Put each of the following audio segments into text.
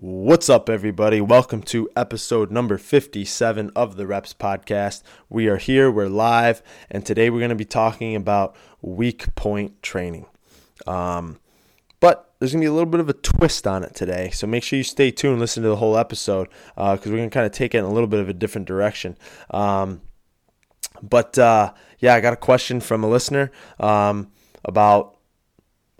What's up, everybody? Welcome to episode number 57 of the Reps Podcast. We are here, we're live, and today we're going to be talking about weak point training. Um, but there's going to be a little bit of a twist on it today, so make sure you stay tuned, listen to the whole episode, because uh, we're going to kind of take it in a little bit of a different direction. Um, but uh, yeah, I got a question from a listener um, about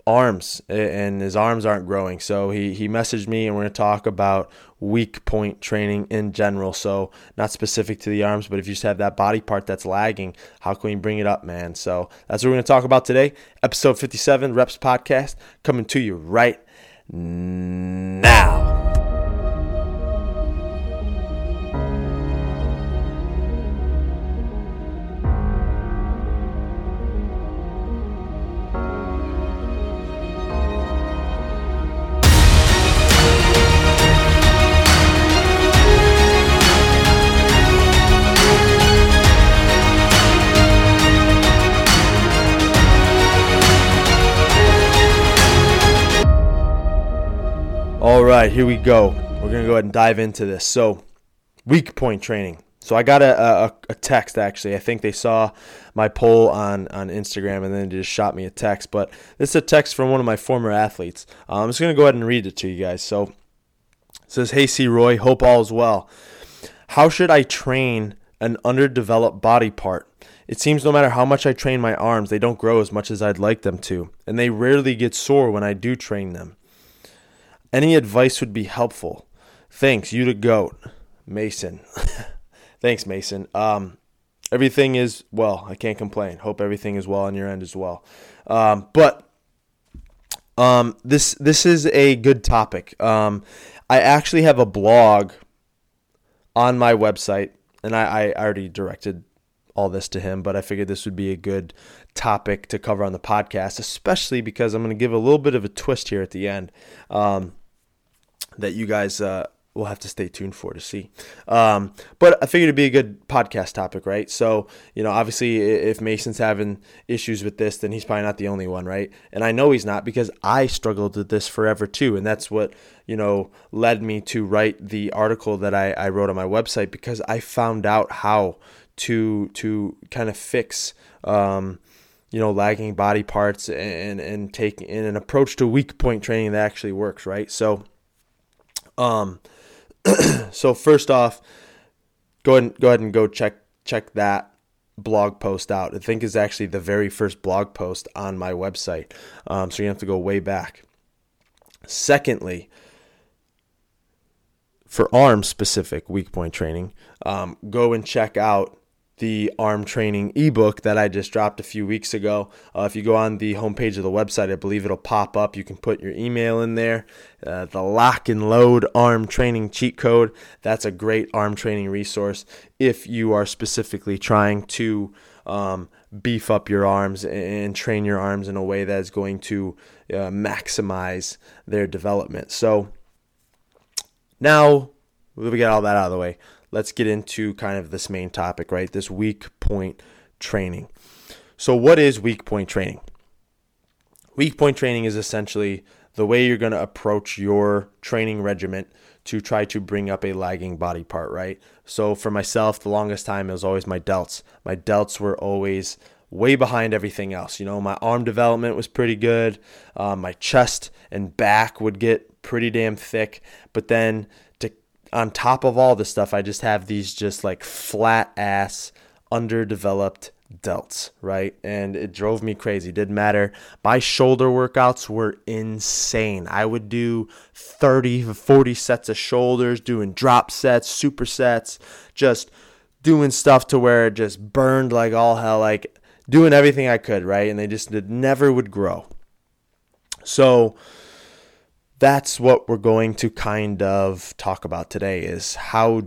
arms and his arms aren't growing. So he, he messaged me and we're going to talk about weak point training in general. So not specific to the arms, but if you just have that body part that's lagging, how can we bring it up, man? So that's what we're going to talk about today. Episode 57 Reps Podcast coming to you right now. Right, here we go. We're to go ahead and dive into this. So, weak point training. So, I got a, a, a, text actually. I think they saw my poll on, on Instagram and then they just shot me a text. But this is a text from one of my former athletes. Uh, I'm just to go ahead and read it to you guys. So, it says, Hey, C. Roy, hope all is well. How should I train an underdeveloped body part? It seems no matter how much I train my arms, they don't grow as much as I'd like them to, and they rarely get sore when I do train them. Any advice would be helpful. Thanks, you the goat, Mason. Thanks, Mason. Um, everything is well. I can't complain. Hope everything is well on your end as well. Um, but um, this this is a good topic. Um, I actually have a blog on my website, and I, I already directed all this to him, but I figured this would be a good topic to cover on the podcast, especially because I'm going to give a little bit of a twist here at the end. Um, that you guys uh, will have to stay tuned for to see. Um, but I figured it'd be a good podcast topic, right? So, you know, obviously, if Mason's having issues with this, then he's probably not the only one, right? And I know he's not because I struggled with this forever too. And that's what, you know, led me to write the article that I, I wrote on my website because I found out how to to kind of fix um, you know lagging body parts and and take in an approach to weak point training that actually works right so um, so first off, go ahead and, go ahead and go check check that blog post out. I think is actually the very first blog post on my website. Um, so you have to go way back. Secondly, for arm specific weak point training, um, go and check out the arm training ebook that I just dropped a few weeks ago. Uh, if you go on the homepage of the website, I believe it'll pop up. You can put your email in there. Uh, the lock and load arm training cheat code. That's a great arm training resource if you are specifically trying to um, beef up your arms and train your arms in a way that is going to uh, maximize their development. So now we get all that out of the way let's get into kind of this main topic, right? This weak point training. So, what is weak point training? Weak point training is essentially the way you're going to approach your training regimen to try to bring up a lagging body part, right? So, for myself, the longest time it was always my delts. My delts were always way behind everything else. You know, my arm development was pretty good. Um, my chest and back would get pretty damn thick. But then on top of all this stuff, I just have these just like flat ass, underdeveloped delts, right? And it drove me crazy. Didn't matter. My shoulder workouts were insane. I would do 30 40 sets of shoulders, doing drop sets, supersets, just doing stuff to where it just burned like all hell, like doing everything I could, right? And they just never would grow. So, that's what we're going to kind of talk about today is how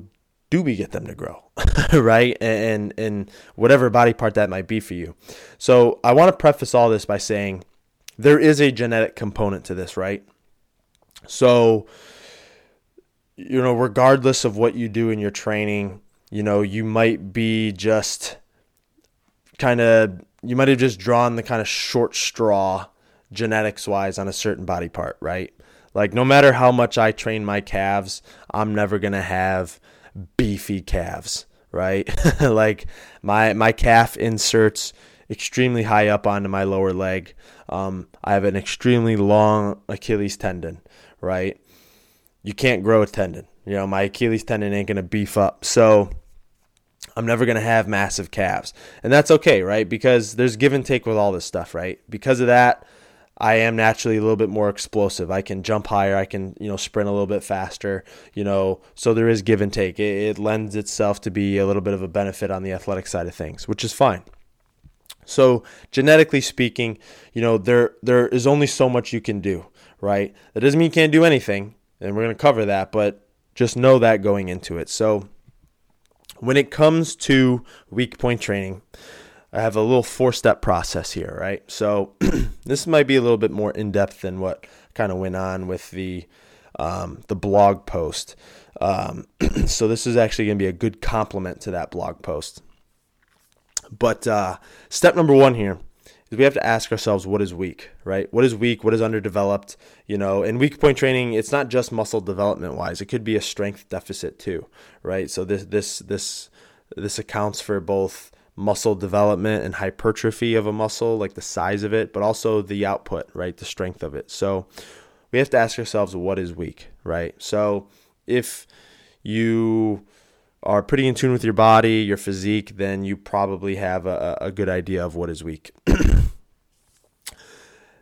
do we get them to grow right? And and whatever body part that might be for you. So i want to preface all this by saying there is a genetic component to this right? So you know regardless of what you do in your training you know you might be just kind of you might have just drawn the kind of short straw genetics wise on a certain body part right Like no matter how much I train my calves, I'm never going to have beefy calves, right? like my my calf inserts extremely high up onto my lower leg. Um, I have an extremely long Achilles tendon, right? You can't grow a tendon. You know, my Achilles tendon ain't going to beef up. So I'm never going to have massive calves. And that's okay, right? Because there's give and take with all this stuff, right? Because of that, I am naturally a little bit more explosive. I can jump higher. I can, you know, sprint a little bit faster, you know, so there is give and take. It, it lends itself to be a little bit of a benefit on the athletic side of things, which is fine. So genetically speaking, you know, there there is only so much you can do, right? That doesn't mean you can't do anything, and we're going to cover that, but just know that going into it. So when it comes to weak point training, I have a little four step process here, right? So this might be a little bit more in depth than what kind of went on with the um, the blog post. Um, so this is actually going to be a good complement to that blog post. But uh, step number one here is we have to ask ourselves what is weak, right? What is weak? What is underdeveloped? You know, in weak point training, it's not just muscle development wise; it could be a strength deficit too, right? So this this this this accounts for both muscle development and hypertrophy of a muscle, like the size of it, but also the output, right? The strength of it. So we have to ask ourselves what is weak, right? So if you are pretty in tune with your body, your physique, then you probably have a, a good idea of what is weak.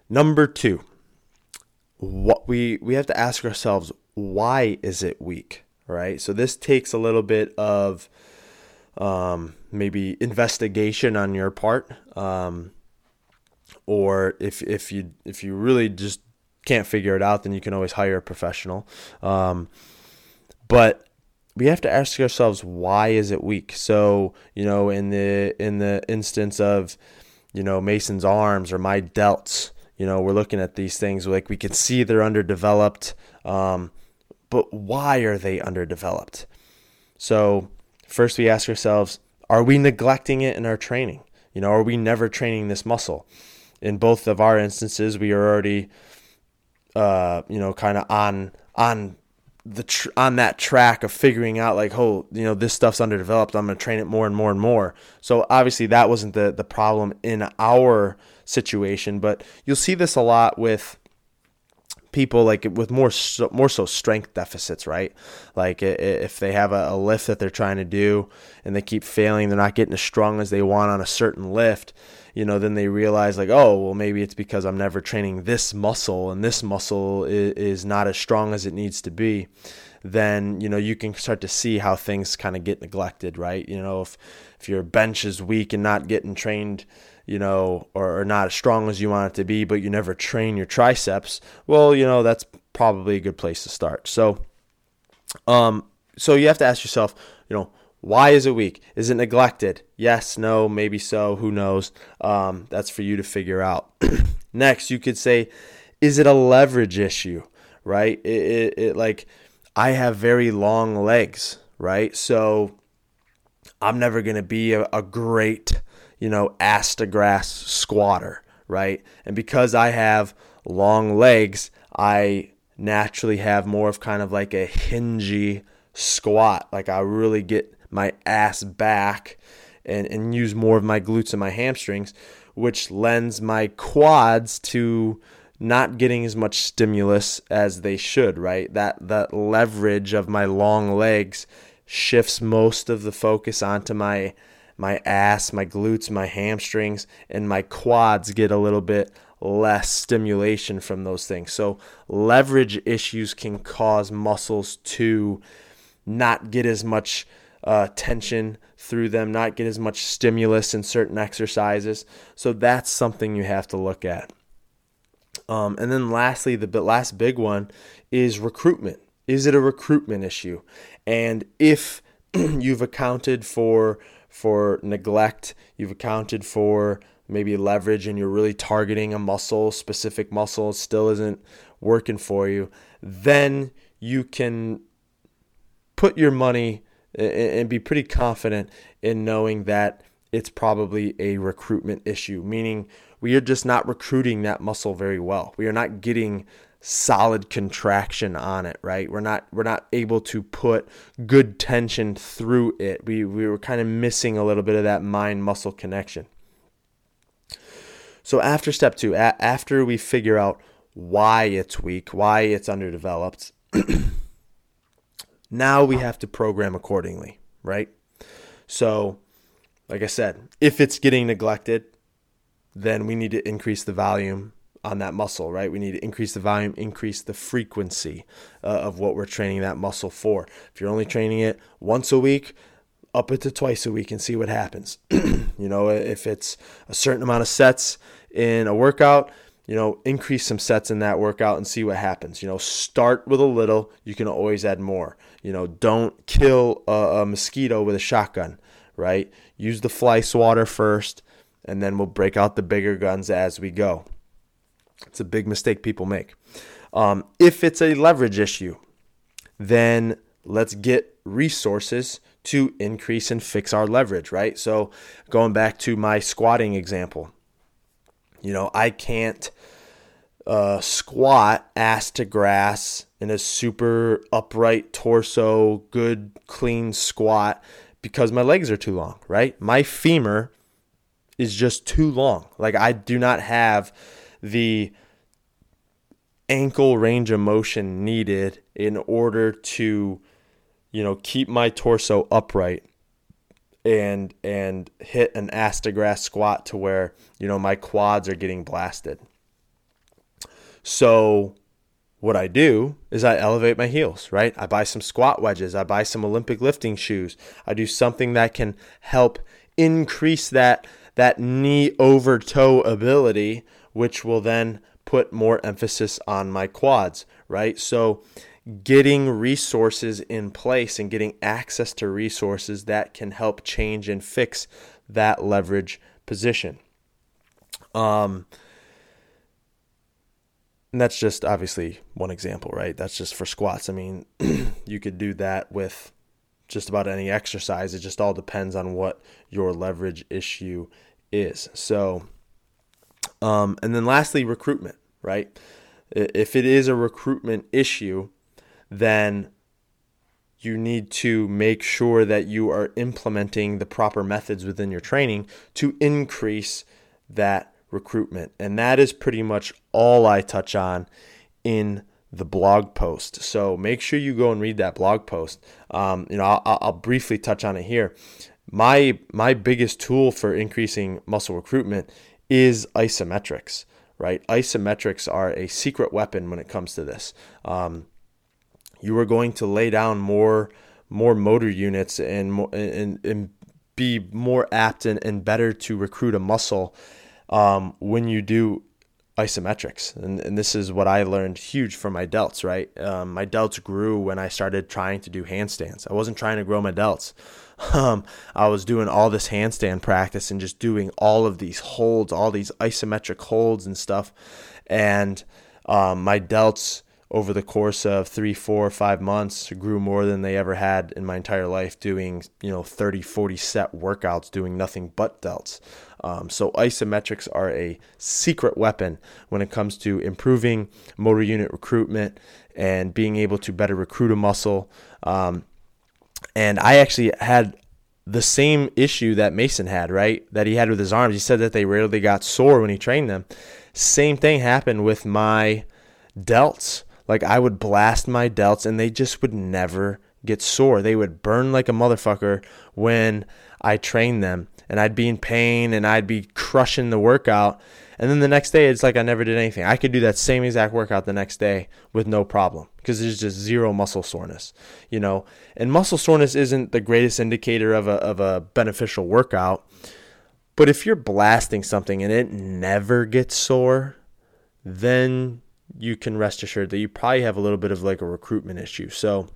Number two, what we we have to ask ourselves why is it weak, right? So this takes a little bit of um, maybe investigation on your part, um, or if if you if you really just can't figure it out, then you can always hire a professional. Um, but we have to ask ourselves why is it weak so you know in the in the instance of you know mason's arms or my delts you know we're looking at these things like we can see they're underdeveloped um, but why are they underdeveloped so first we ask ourselves are we neglecting it in our training? You know are we never training this muscle? In both of our instances we are already uh, you know kind of on on the tr- on that track of figuring out like oh you know this stuff's underdeveloped i'm going to train it more and more and more. So obviously that wasn't the the problem in our situation but you'll see this a lot with people like with more so, more so strength deficits right like if they have a, a lift that they're trying to do and they keep failing they're not getting as strong as they want on a certain lift you know, then they realize like, oh, well, maybe it's because I'm never training this muscle and this muscle is, is not as strong as it needs to be. Then you know you can start to see how things kind of get neglected, right? You know, if if your bench is weak and not getting trained, you know, or, or not as strong as you want it to be, but you never train your triceps, well, you know, that's probably a good place to start. So, um, so you have to ask yourself, you know, why is it weak? Is it neglected? Yes, no, maybe so. Who knows? Um, that's for you to figure out. Next, you could say, is it a leverage issue? Right? It, it, it like I have very long legs, right? So I'm never gonna be a, a great, you know, ass to grass squatter, right? And because I have long legs, I naturally have more of kind of like a hingy squat. Like I really get my ass back and, and use more of my glutes and my hamstrings, which lends my quads to not getting as much stimulus as they should, right? That that leverage of my long legs shifts most of the focus onto my my ass, my glutes, my hamstrings, and my quads get a little bit less stimulation from those things. So leverage issues can cause muscles to not get as much uh, tension through them, not get as much stimulus in certain exercises. So that's something you have to look at. Um, and then lastly, the last big one is recruitment. Is it a recruitment issue? And if you've accounted for for neglect, you've accounted for maybe leverage, and you're really targeting a muscle, specific muscle, still isn't working for you, then you can put your money and be pretty confident in knowing that it's probably a recruitment issue, meaning we are just not recruiting that muscle very well. We are not getting solid contraction on it, right? We're not we're not able to put good tension through it. We we were kind of missing a little bit of that mind muscle connection. So after step 2, a- after we figure out why it's weak, why it's underdeveloped, now we have to program accordingly, right? So, like I said, if it's getting neglected, then we need to increase the volume on that muscle, right? We need to increase the volume, increase the frequency uh, of what we're training that muscle for. If you're only training it once a week, up it to twice a week and see what happens. you know, if it's a certain amount of sets in a workout, you know, increase some sets in that workout and see what happens. You know, start with a little, you can always add more. You know, don't kill a, a mosquito with a shotgun, right? Use the fly swatter first, and then we'll break out the bigger guns as we go. It's a big mistake people make. Um, if it's a leverage issue, then let's get resources to increase and fix our leverage, right? So, going back to my squatting example, you know, I can't uh, squat ass to grass in a super upright torso, good, clean squat because my legs are too long, right? My femur is just too long. Like, I do not have the ankle range of motion needed in order to you know keep my torso upright and and hit an ass to grass squat to where you know my quads are getting blasted so what I do is I elevate my heels, right? I buy some squat wedges, I buy some Olympic lifting shoes. I do something that can help increase that that knee over toe ability which will then put more emphasis on my quads, right? So, getting resources in place and getting access to resources that can help change and fix that leverage position. Um, and that's just obviously one example, right? That's just for squats. I mean, you could do that with just about any exercise. It just all depends on what your leverage issue is. So, um, and then lastly, recruitment, right? If it is a recruitment issue, then you need to make sure that you are implementing the proper methods within your training to increase that recruitment. And that is pretty much all I touch on in the blog post. So make sure you go and read that blog post. Um, you know, I'll, I'll briefly touch on it here. My my biggest tool for increasing muscle recruitment is isometrics, right? Isometrics are a secret weapon when it comes to this. Um, you are going to lay down more more motor units and and, and be more apt and, and better to recruit a muscle um, when you do isometrics. And, and this is what I learned huge from my delts, right? Um, my delts grew when I started trying to do handstands. I wasn't trying to grow my delts. Um, I was doing all this handstand practice and just doing all of these holds, all these isometric holds and stuff. And um, my delts over the course of three, four, five months grew more than they ever had in my entire life doing, you know, 30, 40 set workouts doing nothing but delts. Um, so isometrics are a secret weapon when it comes to improving motor unit recruitment and being able to better recruit a muscle. Um, and I actually had the same issue that Mason had, right? That he had with his arms. He said that they rarely got sore when he trained them. Same thing happened with my delts. Like I would blast my delts and they just would never get sore. They would burn like a motherfucker when I trained them and I'd be in pain and I'd be crushing the workout. And then the next day, it's like I never did anything. I could do that same exact workout the next day with no problem because there's just zero muscle soreness, you know. And muscle soreness isn't the greatest indicator of a, of a beneficial workout. But if you're blasting something and it never gets sore, then you can rest assured that you probably have a little bit of like a recruitment issue. So,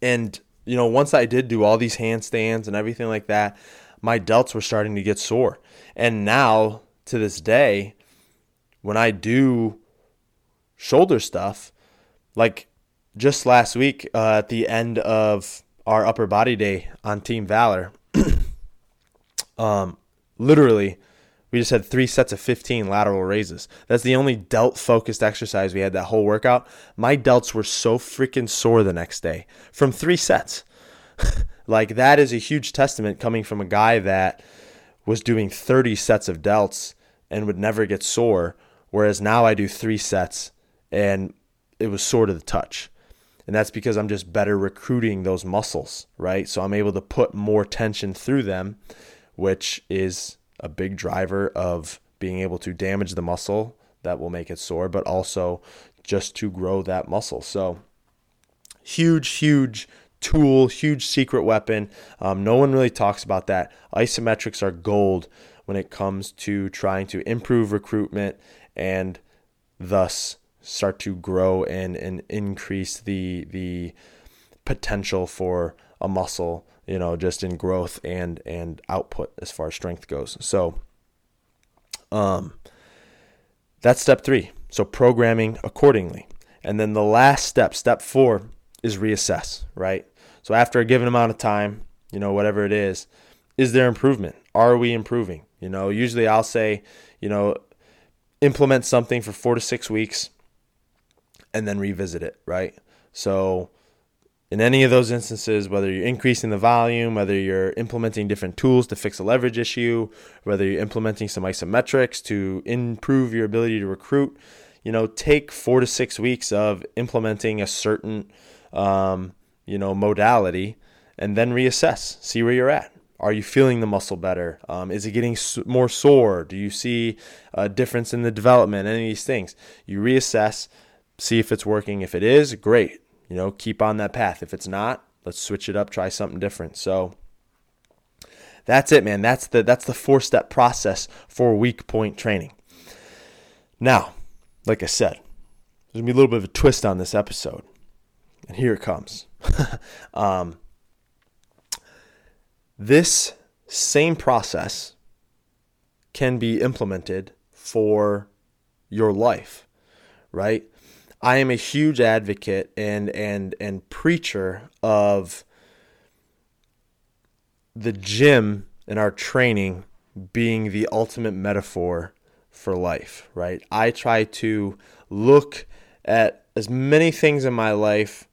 and you know, once I did do all these handstands and everything like that, my delts were starting to get sore. And now, to this day, when I do shoulder stuff, like just last week uh, at the end of our upper body day on Team Valor, um, literally We just had three sets of 15 lateral raises. That's the only delt focused exercise we had that whole workout. My delts were so freaking sore the next day from three sets. like, that is a huge testament coming from a guy that was doing 30 sets of delts and would never get sore. Whereas now I do three sets and it was sore to the touch. And that's because I'm just better recruiting those muscles, right? So I'm able to put more tension through them, which is a big driver of being able to damage the muscle that will make it sore, but also just to grow that muscle. So, huge, huge tool, huge secret weapon. Um, no one really talks about that. Isometrics are gold when it comes to trying to improve recruitment and thus start to grow and, and increase the the potential for a muscle you know, just in growth and and output as far as strength goes. So, um, that's step three. So programming accordingly, and then the last step, step four, is reassess. Right. So after a given amount of time, you know, whatever it is, is there improvement? Are we improving? You know, usually I'll say, you know, implement something for four to six weeks, and then revisit it. Right. So in any of those instances, whether you're increasing the volume, whether you're implementing different tools to fix a leverage issue, whether you're implementing some isometrics to improve your ability to recruit, you know, take four to six weeks of implementing a certain, um, you know, modality, and then reassess, see where you're at. Are you feeling the muscle better? Um, is it getting more sore? Do you see a difference in the development? Any of these things. You reassess, see if it's working. If it is, great you know, keep on that path. If it's not, let's switch it up, try something different. So that's it, man. That's the that's the four step process for weak point training. Now, like I said, there's gonna be a little bit of a twist on this episode, and here it comes. um, this same process can be implemented for your life, right? I am a huge advocate and and and preacher of the gym and our training being the ultimate metaphor for life, right? I try to look at as many things in my life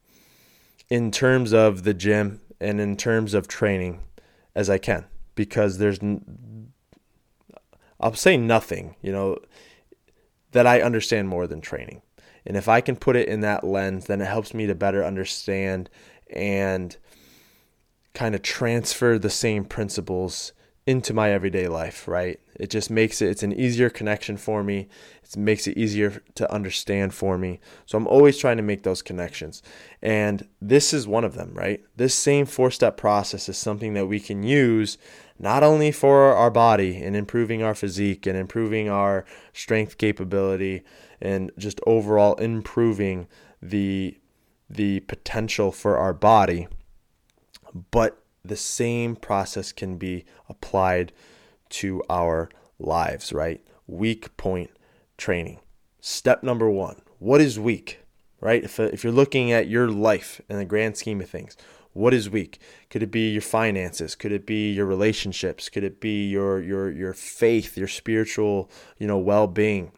in terms of the gym and in terms of training as I can because there's I'll say nothing, you know, that I understand more than training. And if I can put it in that lens, then it helps me to better understand and kind of transfer the same principles into my everyday life, right? It just makes it it's an easier connection for me. It makes it easier to understand for me. So I'm always trying to make those connections. And this is one of them, right? This same four-step process is something that we can use not only for our body and improving our physique and improving our strength capability and just overall improving the the potential for our body but the same process can be applied to our lives right weak point training step number 1 what is weak right if, if you're looking at your life in the grand scheme of things what is weak could it be your finances could it be your relationships could it be your your your faith your spiritual you know well-being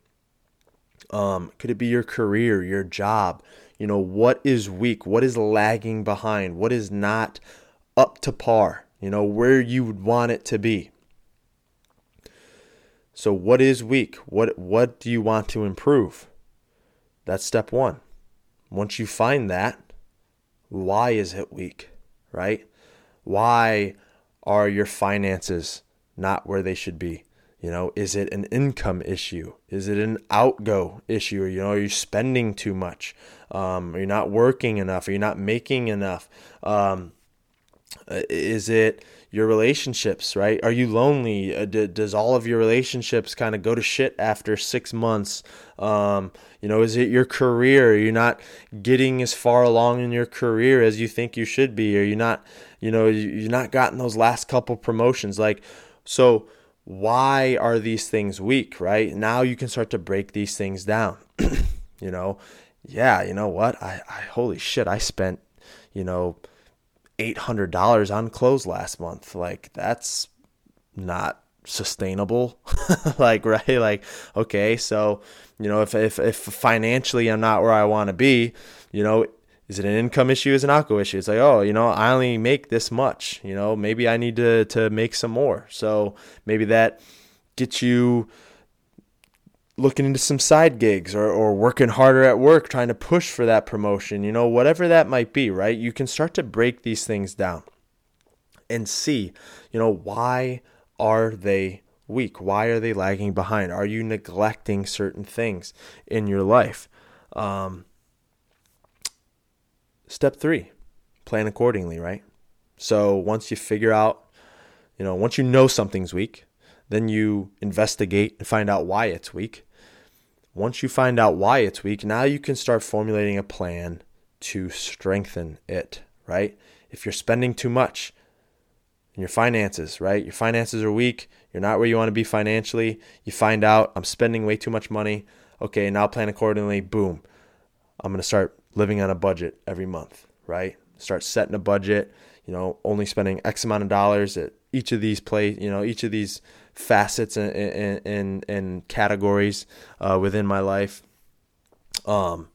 um, could it be your career, your job? You know, what is weak? What is lagging behind? What is not up to par? You know, where you would want it to be. So what is weak? What what do you want to improve? That's step 1. Once you find that, why is it weak? Right? Why are your finances not where they should be? You know, is it an income issue? Is it an outgo issue? You know, are you spending too much? Um, are you not working enough? Are you not making enough? Um, uh, is it your relationships, right? Are you lonely? Uh, d- does all of your relationships kind of go to shit after six months? Um, you know, is it your career? Are you not getting as far along in your career as you think you should be? Are you not, you know, you're not gotten those last couple promotions? Like, so why are these things weak, right? Now you can start to break these things down. you know, yeah, you know what? I, I holy shit, I spent, you know, $800 on clothes last month. Like that's not sustainable. Like right? Like okay so you know if, if if financially i'm not where i want to be you know is it an income issue is it an outgo issue? It's like oh you know i only make this much you know maybe i need to to make some more. So maybe that gets you looking into some side gigs or, or working harder at work trying to push for that promotion you know whatever that might be right you can start to break these things down and see you know why are they weak? Why are they lagging behind? Are you neglecting certain things in your life? Um, step three, plan accordingly, right? So once you figure out, you know, once you know something's weak, then you investigate and find out why it's weak. Once you find out why it's weak, now you can start formulating a plan to strengthen it, right? If you're spending too much, in your finances, right? Your finances are weak. You're not where you want to be financially. You find out I'm spending way too much money. Okay, now plan accordingly. Boom. I'm going to start living on a budget every month, right? Start setting a budget, you know, only spending X amount of dollars at each of these play, you know, each of these facets and, and, and, categories uh, within my life. Um,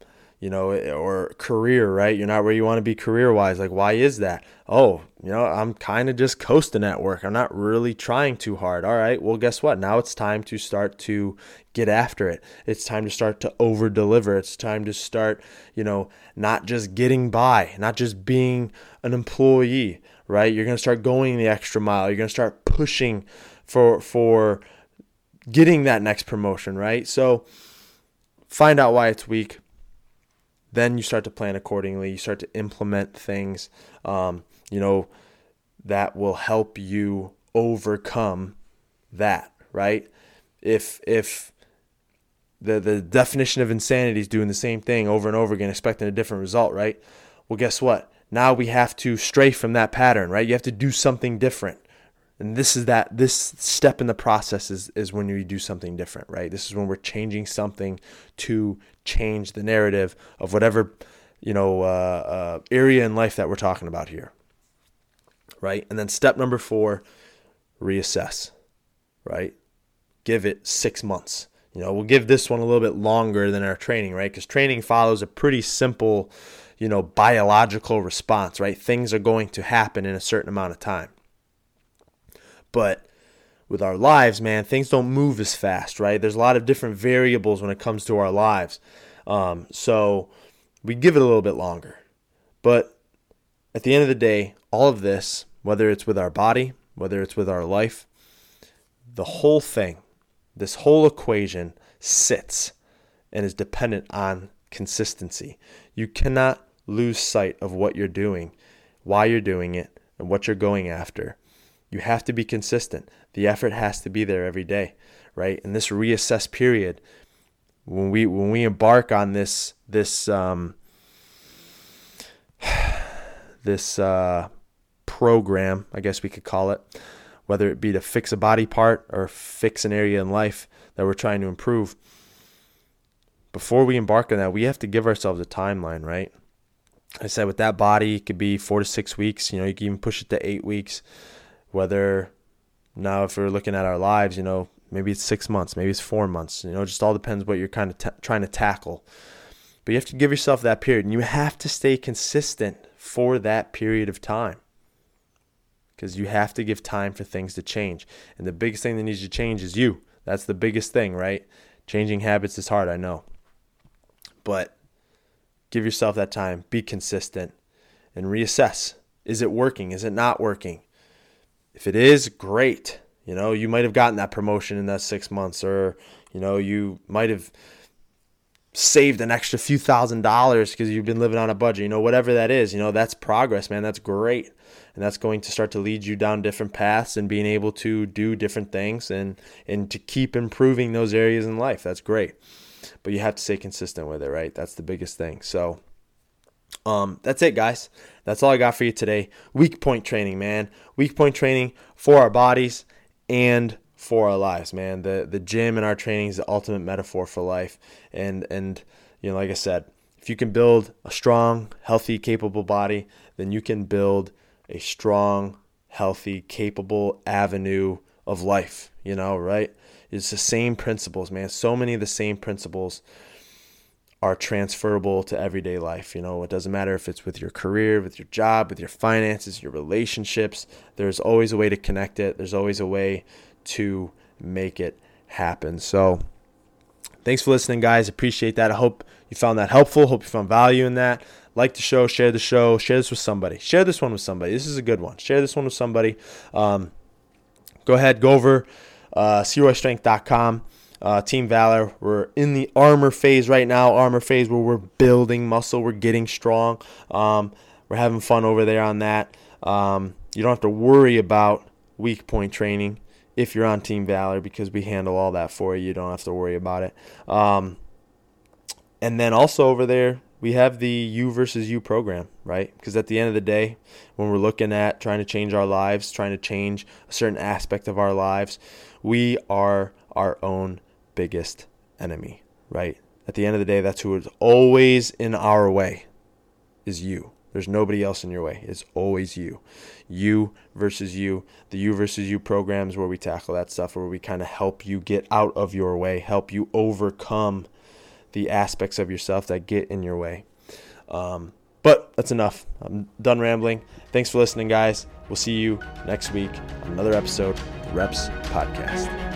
you know, or career, right? You're not where you want to be career wise. Like, why is that? Oh, you know, I'm kind of just coasting at work. I'm not really trying too hard. All right, well, guess what? Now it's time to start to get after it. It's time to start to over deliver. It's time to start, you know, not just getting by, not just being an employee, right? You're going to start going the extra mile. You're going to start pushing for, for, getting that next promotion, right? So find out why it's weak then you start to plan accordingly. You start to implement things, um, you know, that will help you overcome that, right? If if the the definition of insanity is doing the same thing over and over again, expecting a different result, right? Well, guess what? Now we have to stray from that pattern, right? You have to do something different. And this is that this step in the process is, is when you do something different, right? This is when we're changing something to change the narrative of whatever, you know, uh, uh, area in life that we're talking about here, right? And then step number four, reassess, right? Give it six months. You know, we'll give this one a little bit longer than our training, right? Because training follows a pretty simple, you know, biological response, right? Things are going to happen in a certain amount of time. But with our lives, man, things don't move as fast, right? There's a lot of different variables when it comes to our lives. Um, so we give it a little bit longer. But at the end of the day, all of this, whether it's with our body, whether it's with our life, the whole thing, this whole equation sits and is dependent on consistency. You cannot lose sight of what you're doing, why you're doing it, and what you're going after. You have to be consistent. The effort has to be there every day, right? In this reassess period, when we when we embark on this this um, this uh, program, I guess we could call it, whether it be to fix a body part or fix an area in life that we're trying to improve. Before we embark on that, we have to give ourselves a timeline, right? I said with that body, it could be four to six weeks. You know, you can even push it to eight weeks whether now if we're looking at our lives, you know, maybe it's six months, maybe it's four months, you know, it just all depends what you're kind of t- trying to tackle. But you have to give yourself that period, and you have to stay consistent for that period of time because you have to give time for things to change. And the biggest thing that needs to change is you. That's the biggest thing, right? Changing habits is hard, I know. But give yourself that time, be consistent, and reassess. Is it working? Is it not working? If it is, great. You know, you might have gotten that promotion in that six months, or, you know, you might have saved an extra few thousand dollars because you've been living on a budget. You know, whatever that is, you know, that's progress, man. That's great. And that's going to start to lead you down different paths and being able to do different things and and to keep improving those areas in life. That's great. But you have to stay consistent with it, right? That's the biggest thing. So um, that's it, guys. That's all I got for you today. Weak point training, man. Weak point training for our bodies and for our lives, man. The the gym and our training is the ultimate metaphor for life. And and you know, like I said, if you can build a strong, healthy, capable body, then you can build a strong, healthy, capable avenue of life. you know, right? It's the same principles, man. So many of the same principles are transferable to everyday life. You know, it doesn't matter if it's with your career, with your job, with your finances, your relationships. There's always a way to connect it. There's always a way to make it happen. So, thanks for listening, guys. Appreciate that. I hope you found that helpful. Hope you found value in that. Like the show, share the show, share this with somebody. Share this one with somebody. This is a good one. Share this one with somebody. Um, go ahead, go over uh, CroyStrength.com. Uh, Team Valor, we're in the armor phase right now. Armor phase where we're building muscle, we're getting strong. Um, we're having fun over there on that. Um, you don't have to worry about weak point training if you're on Team Valor because we handle all that for you. You don't have to worry about it. Um, and then also over there, we have the you versus you program, right? Because at the end of the day, when we're looking at trying to change our lives, trying to change a certain aspect of our lives, we are our own biggest enemy, right? At the end of the day, that's who is always in our way is you. There's nobody else in your way. It's always you. You versus you. The you versus you programs where we tackle that stuff, where we kind of help you get out of your way, help you overcome the aspects of yourself that get in your way. Um, but that's enough. I'm done rambling. Thanks for listening, guys. We'll see you next week on another episode, Reps Podcast.